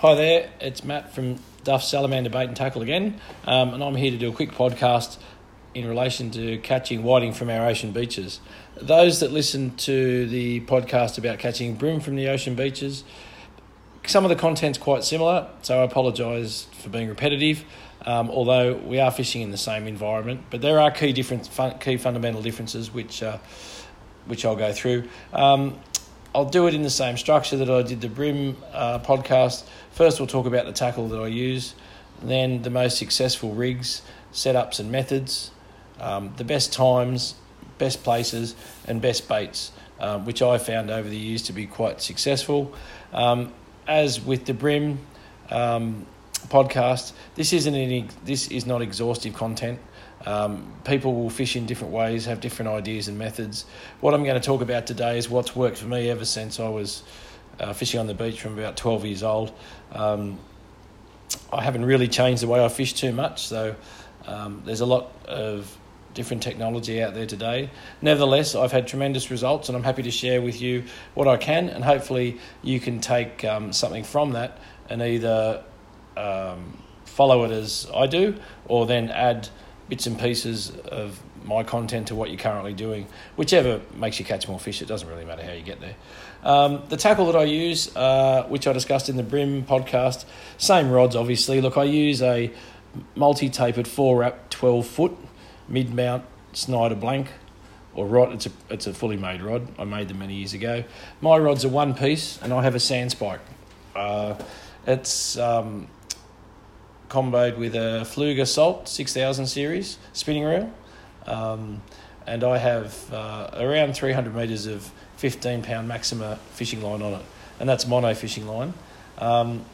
Hi there, it's Matt from Duff Salamander Bait and Tackle again, um, and I'm here to do a quick podcast in relation to catching whiting from our ocean beaches. Those that listen to the podcast about catching bream from the ocean beaches, some of the content's quite similar, so I apologise for being repetitive. Um, although we are fishing in the same environment, but there are key different fun, key fundamental differences which uh, which I'll go through. Um, I'll do it in the same structure that I did the Bream uh, podcast. First, we'll talk about the tackle that I use, then the most successful rigs, setups, and methods, um, the best times, best places, and best baits, um, which I found over the years to be quite successful. Um, as with the Bream um, podcast, this isn't any, this is not exhaustive content. Um, people will fish in different ways, have different ideas and methods. What I'm going to talk about today is what's worked for me ever since I was uh, fishing on the beach from about 12 years old. Um, I haven't really changed the way I fish too much, so um, there's a lot of different technology out there today. Nevertheless, I've had tremendous results, and I'm happy to share with you what I can, and hopefully, you can take um, something from that and either um, follow it as I do, or then add bits and pieces of my content to what you're currently doing. Whichever makes you catch more fish, it doesn't really matter how you get there. Um, the tackle that I use, uh, which I discussed in the Bream podcast, same rods obviously. Look, I use a multi tapered 4 wrap 12 foot mid mount Snyder blank or rod. It's a, it's a fully made rod. I made them many years ago. My rod's are one piece and I have a sand spike. Uh, it's. Um, comboed with a Pflueger Salt 6000 series spinning reel. Um, and I have uh, around 300 metres of 15 pound Maxima fishing line on it, and that's mono fishing line. Um,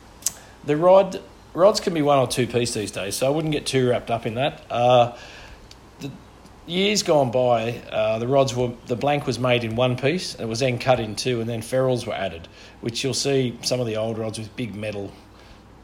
the rod rods can be one or two piece these days, so I wouldn't get too wrapped up in that. Uh, the years gone by, uh, the rods were the blank was made in one piece, and it was then cut in two, and then ferrules were added, which you'll see some of the old rods with big metal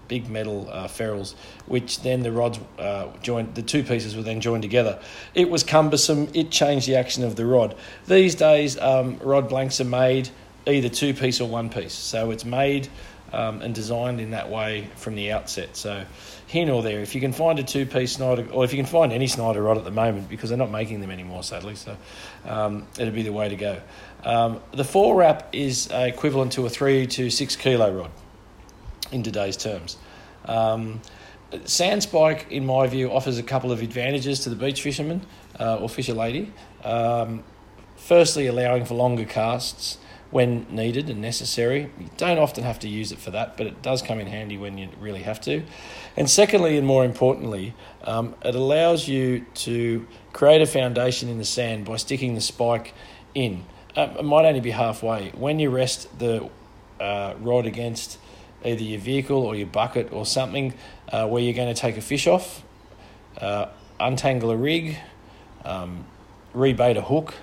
big metal uh, ferrules, which then the rods uh, joined, the two pieces were then joined together. It was cumbersome, it changed the action of the rod. These days, um, rod blanks are made either two piece or one piece, so it's made um, and designed in that way from the outset. So, here nor there, if you can find a two piece Snyder, or if you can find any Snyder rod at the moment, because they're not making them anymore, sadly, so um, it'd be the way to go. Um, the four wrap is equivalent to a three to six kilo rod in today's terms. Um, sand spike, in my view, offers a couple of advantages to the beach fisherman uh, or fisher lady. Um, firstly, allowing for longer casts when needed and necessary. You don't often have to use it for that, but it does come in handy when you really have to. And secondly, and more importantly, um, it allows you to create a foundation in the sand by sticking the spike in. Uh, it might only be halfway. When you rest the uh, rod against either your vehicle or your bucket or something uh, where you're going to take a fish off, uh, untangle a rig, um, rebait a hook.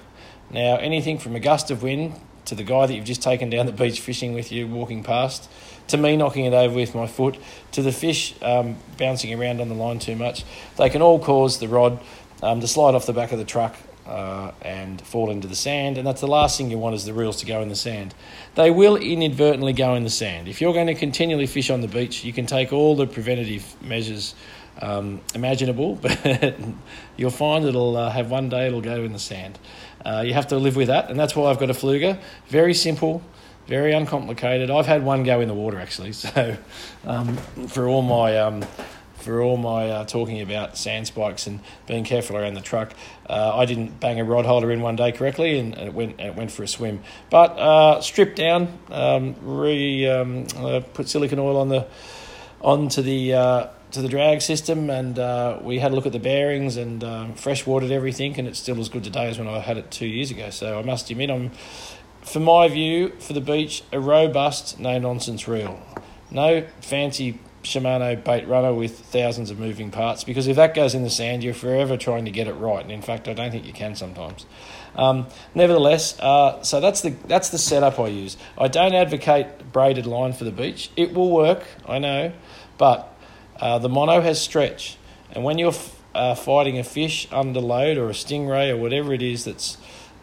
Now, anything from a gust of wind to the guy that you've just taken down the beach fishing with you, walking past, to me knocking it over with my foot, to the fish um, bouncing around on the line too much, they can all cause the rod um, to slide off the back of the truck uh, and fall into the sand. And that's the last thing you want is the reels to go in the sand. They will inadvertently go in the sand. If you're going to continually fish on the beach, you can take all the preventative measures um, imaginable, but you'll find it'll uh, have one day it'll go in the sand. Uh, you have to live with that, and that's why I've got a Pflueger. Very simple, very uncomplicated. I've had one go in the water actually, so um, for all my um, for all my uh, talking about sand spikes and being careful around the truck. Uh, I didn't bang a rod holder in one day correctly, and, it went it went for a swim. But uh, stripped down, um, re um, uh, put silicon oil on the onto the uh, to the drag system, and uh, we had a look at the bearings and fresh watered everything, and it's still as good today as when I had it two years ago. So I must admit, I'm for my view for the beach a robust, no nonsense reel. No fancy Shimano bait runner with thousands of moving parts because if that goes in the sand, you're forever trying to get it right. And in fact, I don't think you can sometimes. Um, nevertheless, uh, so that's the that's the setup I use. I don't advocate braided line for the beach. It will work, I know, but uh, the mono has stretch, and when you're f- uh, fighting a fish under load or a stingray or whatever it is that's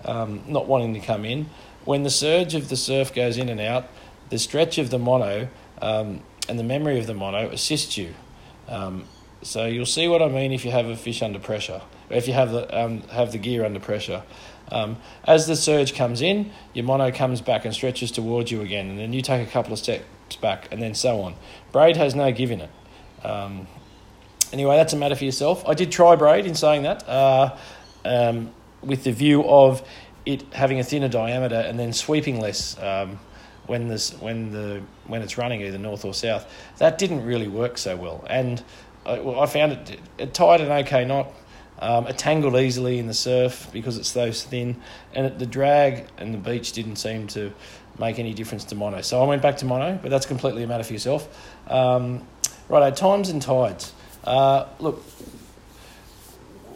um, not wanting to come in, when the surge of the surf goes in and out, the stretch of the mono um, and the memory of the mono assists you. Um, so you'll see what I mean if you have a fish under pressure, if you have the um, have the gear under pressure. Um, as the surge comes in, your mono comes back and stretches towards you again, and then you take a couple of steps back, and then so on. Braid has no give in it. Um, anyway, that's a matter for yourself. I did try braid in saying that, uh, um, with the view of it having a thinner diameter and then sweeping less um, when this when the when it's running either north or south. That didn't really work so well, and I, well, I found it it tied an okay knot. Um, it tangled easily in the surf because it's so thin, and it, the drag and the beach didn't seem to make any difference to mono. So I went back to mono, but that's completely a matter for yourself. Um, right, times and tides. Uh, look,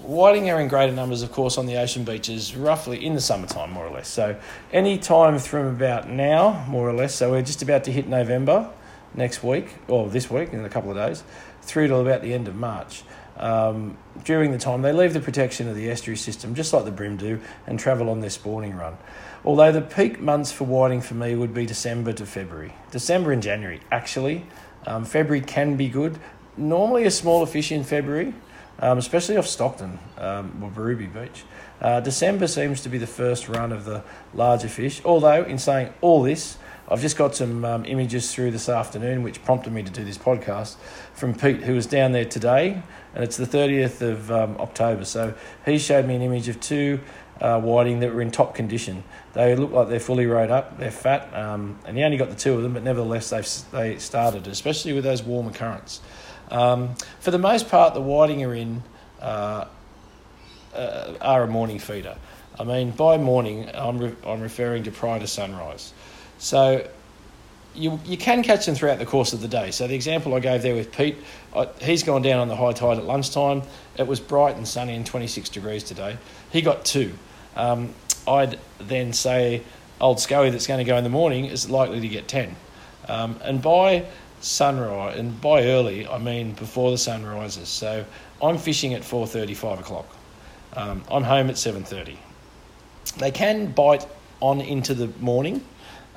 whiting are in greater numbers, of course, on the ocean beaches, roughly in the summertime, more or less. So, any time from about now, more or less, so we're just about to hit November next week, or this week, in a couple of days, through to about the end of March. Um, during the time, they leave the protection of the estuary system, just like the bream do, and travel on their spawning run. Although the peak months for whiting for me would be December to February. December and January, actually. Um, February can be good. Normally a smaller fish in February, um, especially off Stockton um, or Birubi Beach. Uh, December seems to be the first run of the larger fish. Although, in saying all this, I've just got some um, images through this afternoon, which prompted me to do this podcast from Pete, who was down there today, and it's the 30th of um, October. So he showed me an image of two uh, whiting that were in top condition. They look like they're fully rode up, they're fat, um, and he only got the two of them, but nevertheless they've they started, especially with those warmer currents. Um, for the most part, the whiting are in uh, uh, are a morning feeder. I mean, by morning, I'm, re- I'm referring to prior to sunrise. So you, you can catch them throughout the course of the day. So the example I gave there with Pete, I, he's gone down on the high tide at lunchtime. It was bright and sunny and 26 degrees today. He got two. Um, I'd then say old Scully that's going to go in the morning is likely to get 10. Um, and by sunrise, and by early, I mean before the sun rises. So I'm fishing at 4.30, 5 o'clock. Um, I'm home at 7.30. They can bite on into the morning.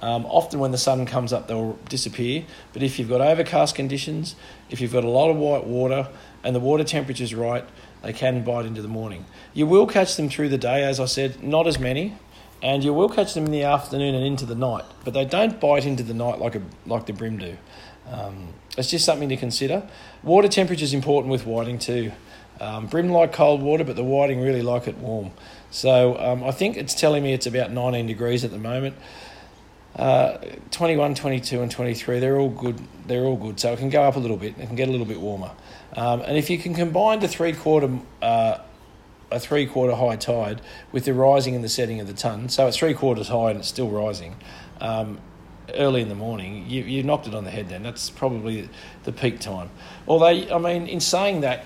Um, often when the sun comes up, they'll disappear. But if you've got overcast conditions, if you've got a lot of white water and the water temperature's right, they can bite into the morning. You will catch them through the day, as I said, not as many, and you will catch them in the afternoon and into the night. But they don't bite into the night like a like the bream do. Um, it's just something to consider. Water temperature is important with whiting too. Um, bream like cold water, but the whiting really like it warm. So um, I think it's telling me it's about 19 degrees at the moment. Uh, 21, 22, and 23, they're all good. They're all good. So it can go up a little bit. It can get a little bit warmer. Um, and if you can combine the three quarter, uh, a three quarter high tide with the rising and the setting of the ton, so it's three quarters high and it's still rising. Um, early in the morning, you, you knocked it on the head then. That's probably the peak time. Although, I mean, in saying that,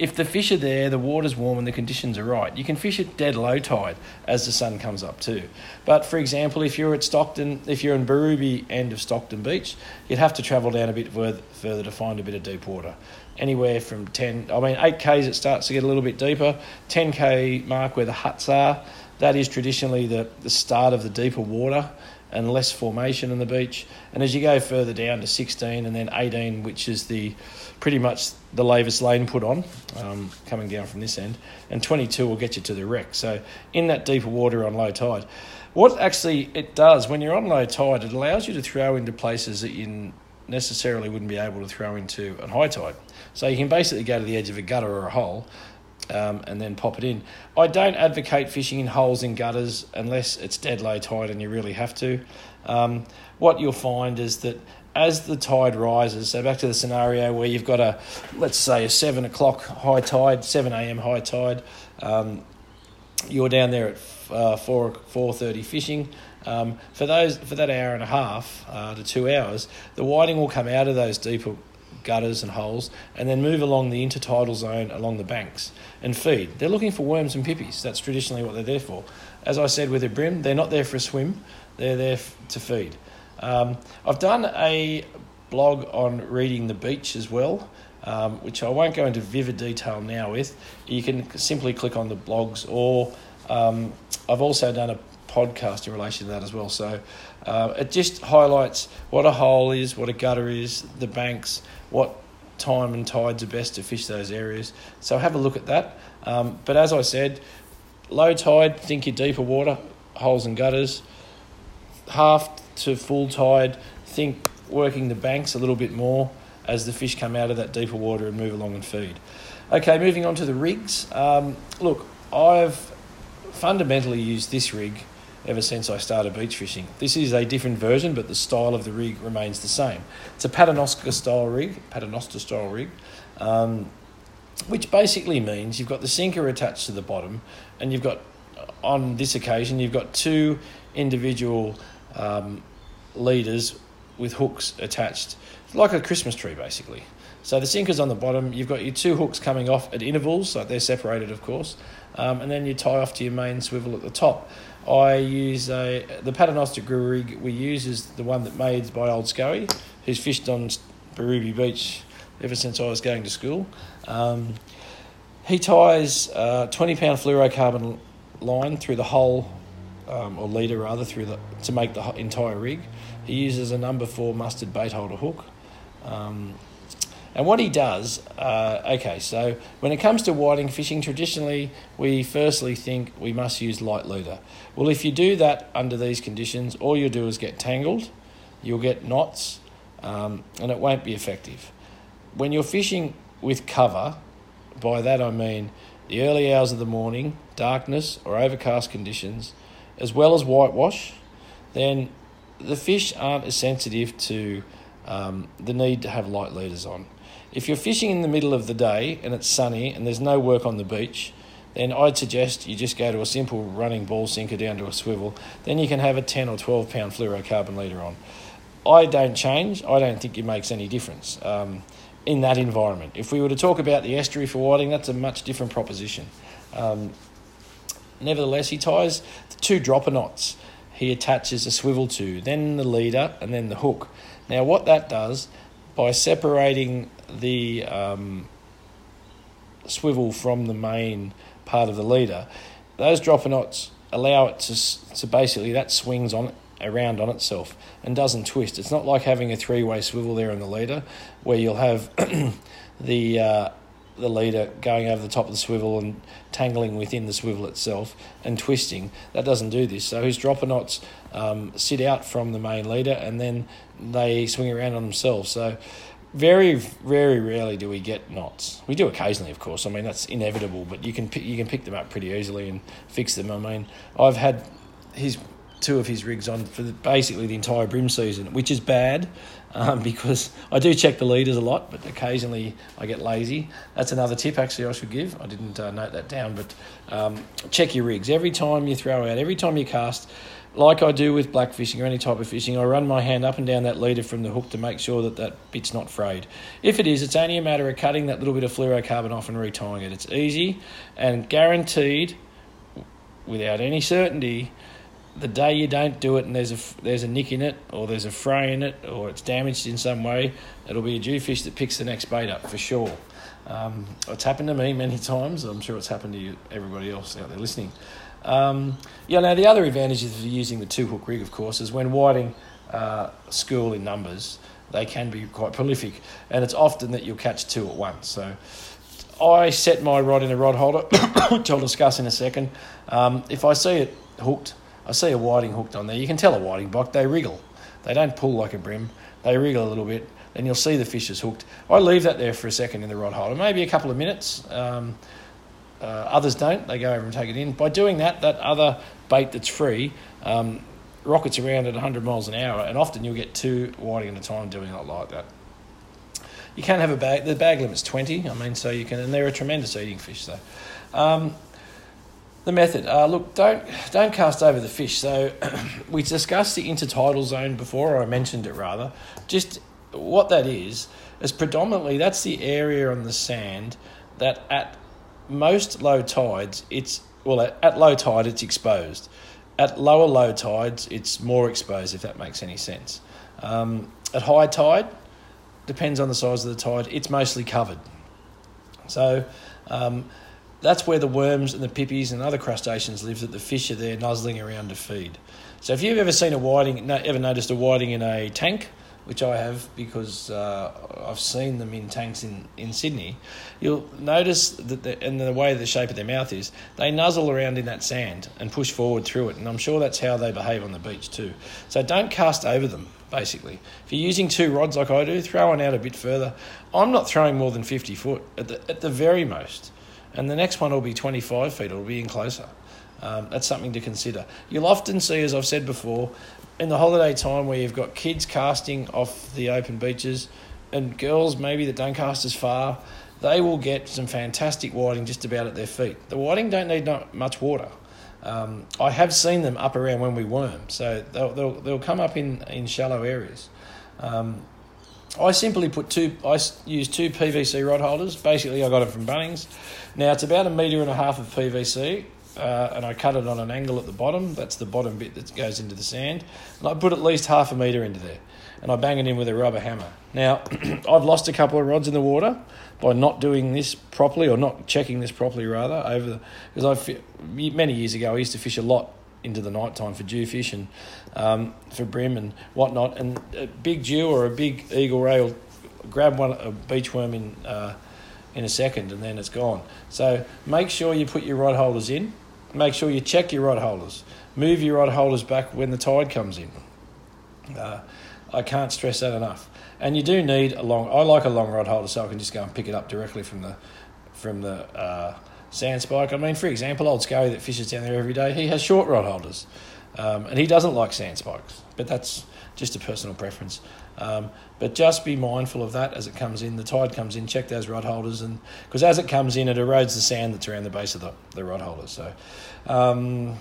if the fish are there, the water's warm and the conditions are right, you can fish at dead low tide as the sun comes up too. But for example, if you're at Stockton, if you're in Birubi end of Stockton Beach, you'd have to travel down a bit further, further to find a bit of deep water. Anywhere from 10, I mean, 8Ks it starts to get a little bit deeper. 10K mark where the huts are, that is traditionally the, the start of the deeper water and less formation on the beach. And as you go further down to 16 and then 18, which is the pretty much the Lavis Lane put on, um, coming down from this end, and 22 will get you to the wreck. So in that deeper water on low tide. What actually it does when you're on low tide, it allows you to throw into places that you necessarily wouldn't be able to throw into at high tide. So you can basically go to the edge of a gutter or a hole um, and then pop it in. I don't advocate fishing in holes in gutters unless it's dead low tide and you really have to. Um, what you'll find is that as the tide rises, so back to the scenario where you've got a, let's say, a seven o'clock high tide, seven a.m. high tide. Um, you're down there at uh, four four thirty fishing. Um, for those for that hour and a half uh, to two hours, the whiting will come out of those deeper gutters and holes, and then move along the intertidal zone along the banks and feed. They're looking for worms and pippies. That's traditionally what they're there for. As I said with a bream, they're not there for a swim, they're there f- to feed. Um, I've done a blog on reading the beach as well. Um, which I won't go into vivid detail now with. You can simply click on the blogs, or um, I've also done a podcast in relation to that as well. So uh, it just highlights what a hole is, what a gutter is, the banks, what time and tides are best to fish those areas. So have a look at that. Um, but as I said, low tide, think your deeper water, holes and gutters. Half to full tide, think working the banks a little bit more as the fish come out of that deeper water and move along and feed. Okay, moving on to the rigs. Um, look, I've fundamentally used this rig ever since I started beach fishing. This is a different version, but the style of the rig remains the same. It's a Paternoster style rig, Paternoster style rig, um, which basically means you've got the sinker attached to the bottom, and you've got on this occasion you've got two individual um, leaders with hooks attached, like a Christmas tree basically. So the sinker's on the bottom. You've got your two hooks coming off at intervals, so they're separated, of course, um, and then you tie off to your main swivel at the top. I use a the Paternoster rig we use is the one that made by Old Scully, who's fished on Birubi Beach ever since I was going to school. Um, he ties a 20 pound fluorocarbon line through the whole, um, or leader rather, through the to make the entire rig. He uses a number four mustard bait holder hook. Um, and what he does, uh, okay, so when it comes to whiting fishing, traditionally we firstly think we must use light leader. Well, if you do that under these conditions, all you'll do is get tangled, you'll get knots, um, and it won't be effective. When you're fishing with cover, by that I mean the early hours of the morning, darkness or overcast conditions, as well as whitewash, then the fish aren't as sensitive to um, the need to have light leaders on. If you're fishing in the middle of the day and it's sunny and there's no work on the beach, then I'd suggest you just go to a simple running ball sinker down to a swivel. Then you can have a 10 or 12 pound fluorocarbon leader on. I don't change. I don't think it makes any difference um, in that environment. If we were to talk about the estuary for whiting, that's a much different proposition. Um, nevertheless, he ties the two dropper knots. He attaches a swivel to, then the leader, and then the hook. Now, what that does by separating the um, swivel from the main part of the leader, those dropper knots allow it to, to basically that swings on around on itself and doesn't twist. It's not like having a three way swivel there in the leader where you'll have the uh, the leader going over the top of the swivel and tangling within the swivel itself and twisting. That doesn't do this. So his dropper knots um, sit out from the main leader and then they swing around on themselves. So very, very rarely do we get knots. We do occasionally, of course. I mean that's inevitable, but you can you can pick them up pretty easily and fix them. I mean, I've had his two of his rigs on for the, basically the entire bream season, which is bad um, because I do check the leaders a lot, but occasionally I get lazy. That's another tip actually I should give. I didn't uh, note that down, but um, check your rigs every time you throw out, every time you cast like I do with black fishing or any type of fishing, I run my hand up and down that leader from the hook to make sure that that bit's not frayed. If it is, it's only a matter of cutting that little bit of fluorocarbon off and retying it. It's easy and guaranteed, without any certainty, the day you don't do it and there's a there's a nick in it or there's a fray in it or it's damaged in some way, it'll be a jewfish that picks the next bait up for sure. Um, it's happened to me many times. I'm sure it's happened to you, everybody else out there listening. Um, yeah, now the other advantages of using the two hook rig, of course, is when whiting uh, school in numbers, they can be quite prolific, and it's often that you'll catch two at once. So I set my rod in a rod holder, which I'll discuss in a second. Um, if I see it hooked, I see a whiting hooked on there. You can tell a whiting block, they wriggle. They don't pull like a bream, they wriggle a little bit, and you'll see the fish is hooked. I leave that there for a second in the rod holder, maybe a couple of minutes. Um, uh, others don't. They go over and take it in. By doing that, that other bait that's free um, rockets around at 100 miles an hour, and often you'll get two whiting at a time doing it like that. You can't have a bag. The bag limit's 20. I mean, so you can, and they're a tremendous eating fish. So, um, the method. Uh, look, don't don't cast over the fish. So, we discussed the intertidal zone before, or I mentioned it rather. Just what that is is predominantly that's the area on the sand that at most low tides, it's well at, at low tide it's exposed. At lower low tides, it's more exposed. If that makes any sense. Um, at high tide, depends on the size of the tide. It's mostly covered. So, um, that's where the worms and the pippies and other crustaceans live that the fish are there nuzzling around to feed. So if you've ever seen a whiting, ever noticed a whiting in a tank, which I have because uh, I've seen them in tanks in, in Sydney, you'll notice that the, and the way the shape of their mouth is, they nuzzle around in that sand and push forward through it. And I'm sure that's how they behave on the beach too. So don't cast over them, basically. If you're using two rods like I do, throw one out a bit further. I'm not throwing more than 50 foot at the, at the very most. And the next one will be 25 feet, it'll be in closer. Um, that's something to consider. You'll often see, as I've said before, in the holiday time where you've got kids casting off the open beaches and girls maybe that don't cast as far, they will get some fantastic whiting just about at their feet. The whiting don't need not much water. Um, I have seen them up around when we worm, so they'll, they'll, they'll come up in, in shallow areas. Um, I simply put two, I use two PVC rod holders. Basically, I got it from Bunnings. Now, it's about a metre and a half of PVC uh, and I cut it on an angle at the bottom. That's the bottom bit that goes into the sand. And I put at least half a metre into there. And I bang it in with a rubber hammer. Now, I've lost a couple of rods in the water by not doing this properly, or not checking this properly, rather, over the. Because I, many years ago, I used to fish a lot into the night time for jewfish and um, for bream and whatnot. And a big jew or a big eagle ray will grab one a beach worm in uh, in a second, and then it's gone. So make sure you put your rod holders in make sure you check your rod holders. Move your rod holders back when the tide comes in. Uh, I can't stress that enough. And you do need a long. I like a long rod holder so I can just go and pick it up directly from the from the uh, sand spike. I mean, for example, old Scully that fishes down there every day, he has short rod holders, um, and he doesn't like sand spikes. But that's just a personal preference. Um, but just be mindful of that as it comes in. The tide comes in, check those rod holders, and because as it comes in, it erodes the sand that's around the base of the, the rod holders. So, um,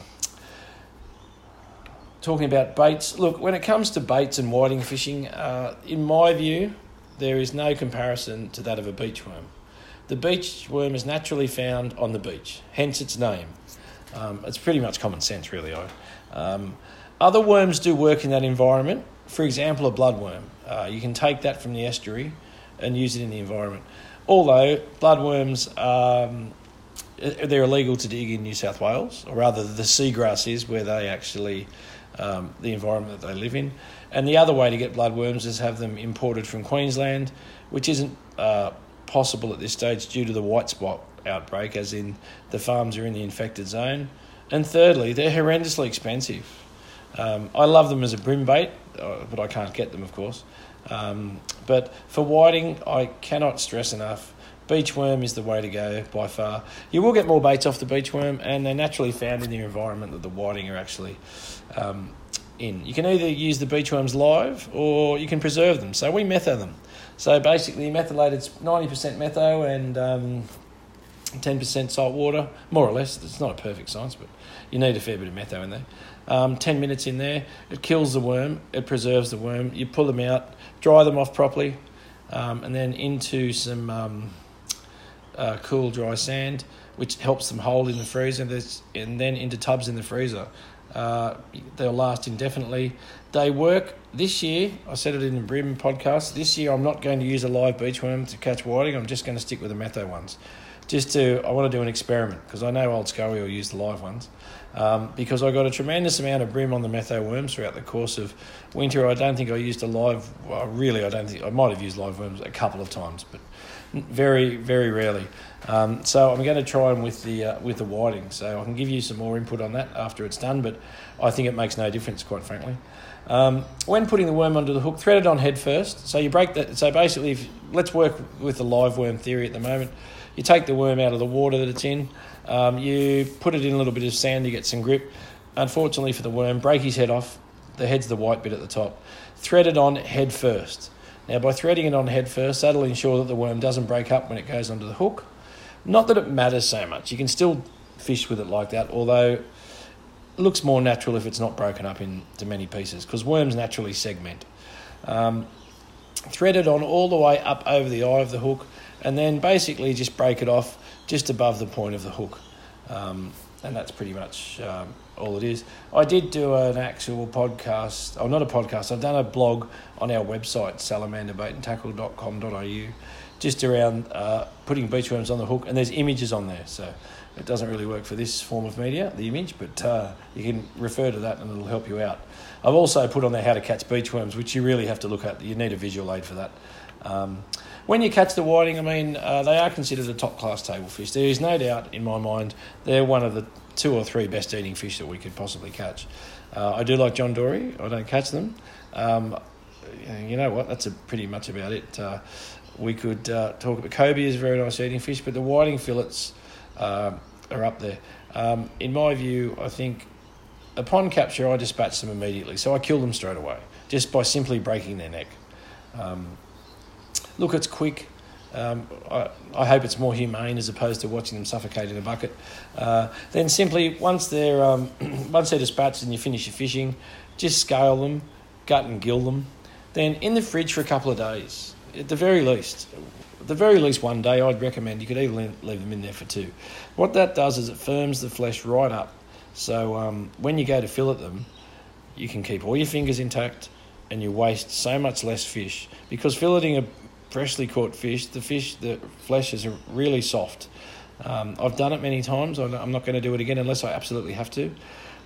talking about baits, look, when it comes to baits and whiting fishing, uh, in my view, there is no comparison to that of a beach worm. The beach worm is naturally found on the beach, hence its name. Um, it's pretty much common sense, really. Um, other worms do work in that environment, for example, a bloodworm. Uh, you can take that from the estuary and use it in the environment. Although bloodworms, um, they're illegal to dig in New South Wales, or rather, the seagrass is where they actually, um, the environment that they live in. And the other way to get bloodworms is have them imported from Queensland, which isn't uh, possible at this stage due to the white spot outbreak, as in the farms are in the infected zone. And thirdly, they're horrendously expensive. Um, I love them as a bream bait, uh, but I can't get them, of course. Um, but for whiting, I cannot stress enough. Beach worm is the way to go by far. You will get more baits off the beach worm, and they're naturally found in the environment that the whiting are actually um, in. You can either use the beach worms live or you can preserve them. So we metho them. So basically, methylated 90% metho and um, 10% salt water, more or less. It's not a perfect science, but you need a fair bit of metho in there. Um, 10 minutes in there, it kills the worm, it preserves the worm. You pull them out, dry them off properly, um, and then into some um, uh, cool, dry sand, which helps them hold in the freezer, and then into tubs in the freezer. Uh, they'll last indefinitely. They work this year. I said it in the Bream podcast. This year, I'm not going to use a live beach worm to catch whiting. I'm just going to stick with the metho ones. Just to, I want to do an experiment because I know old Scully will use the live ones um, because I got a tremendous amount of bream on the metho worms throughout the course of winter. I don't think I used a live. Well, really, I don't think I might have used live worms a couple of times, but very, very rarely. Um, so I'm going to try them with the uh, with the whiting. So I can give you some more input on that after it's done, but I think it makes no difference, quite frankly. Um, when putting the worm onto the hook, thread it on head first. So you break that. So basically, if, let's work with the live worm theory at the moment. You take the worm out of the water that it's in. Um, you put it in a little bit of sand to get some grip. Unfortunately for the worm, break his head off. The head's the white bit at the top. Thread it on head first. Now, by threading it on head first, that'll ensure that the worm doesn't break up when it goes onto the hook. Not that it matters so much. You can still fish with it like that, although it looks more natural if it's not broken up into many pieces because worms naturally segment. Um, thread it on all the way up over the eye of the hook and then basically just break it off just above the point of the hook. Um, and that's pretty much, um, all it is. I did do an actual podcast, oh, not a podcast, I've done a blog on our website, salamanderbaitandtackle.com.au, just around uh, putting beachworms on the hook, and there's images on there, so it doesn't really work for this form of media, the image, but uh, you can refer to that and it'll help you out. I've also put on there how to catch beachworms, which you really have to look at. You need a visual aid for that. Um, when you catch the whiting, I mean, uh, they are considered a top class table fish. There is no doubt in my mind they're one of the two or three best eating fish that we could possibly catch. Uh, I do like John Dory. I don't catch them. Um, you know what? That's pretty much about it. Uh, we could uh, talk about Kobe is a very nice eating fish, but the whiting fillets uh, are up there. Um, in my view, I think upon capture, I dispatch them immediately. So I kill them straight away just by simply breaking their neck. Um, look, it's quick. Um, I, I, hope it's more humane as opposed to watching them suffocate in a bucket. Uh, then simply once they're um, once they're dispatched and you finish your fishing, just scale them, gut and gill them. Then in the fridge for a couple of days, at the very least. At the very least, one day I'd recommend you could even leave them in there for two. What that does is it firms the flesh right up. So um, when you go to fillet them, you can keep all your fingers intact and you waste so much less fish because filleting a freshly caught fish, the fish, the flesh is really soft. Um, I've done it many times. I'm not going to do it again unless I absolutely have to.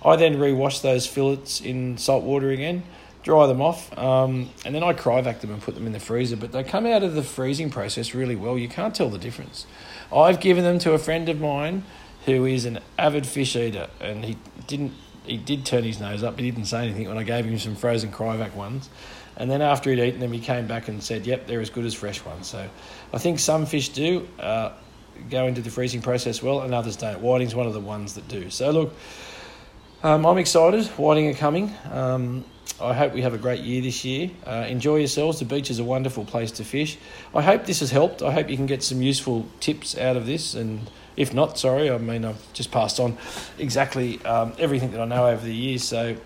I then rewash those fillets in salt water again, dry them off, um, and then I cryovac them and put them in the freezer. But they come out of the freezing process really well. You can't tell the difference. I've given them to a friend of mine who is an avid fish eater, and he didn't. He did turn his nose up. He didn't say anything when I gave him some frozen cryovac ones. And then after he'd eaten them, he came back and said, "Yep, they're as good as fresh ones." So, I think some fish do uh, go into the freezing process well, and others don't. Whiting's one of the ones that do. So, look, um, I'm excited. Whiting are coming. Um, I hope we have a great year this year. Uh, enjoy yourselves. The beach is a wonderful place to fish. I hope this has helped. I hope you can get some useful tips out of this. And if not, sorry, I mean, I've just passed on exactly um, everything that I know over the years. So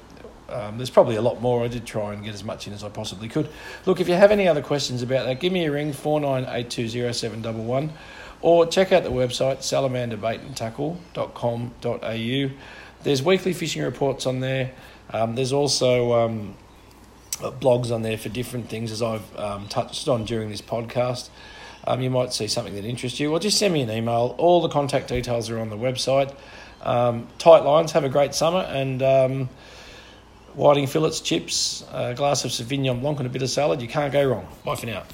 um, there's probably a lot more. I did try and get as much in as I possibly could. Look, if you have any other questions about that, give me a ring, 49820711, or check out the website, salamanderbaitandtackle.com.au. There's weekly fishing reports on there. Um, there's also um, blogs on there for different things, as I've um, touched on during this podcast. Um, you might see something that interests you, or just send me an email. All the contact details are on the website. Um, tight lines, have a great summer, and whiting fillets, chips, a glass of Sauvignon Blanc, and a bit of salad. You can't go wrong. Bye for now.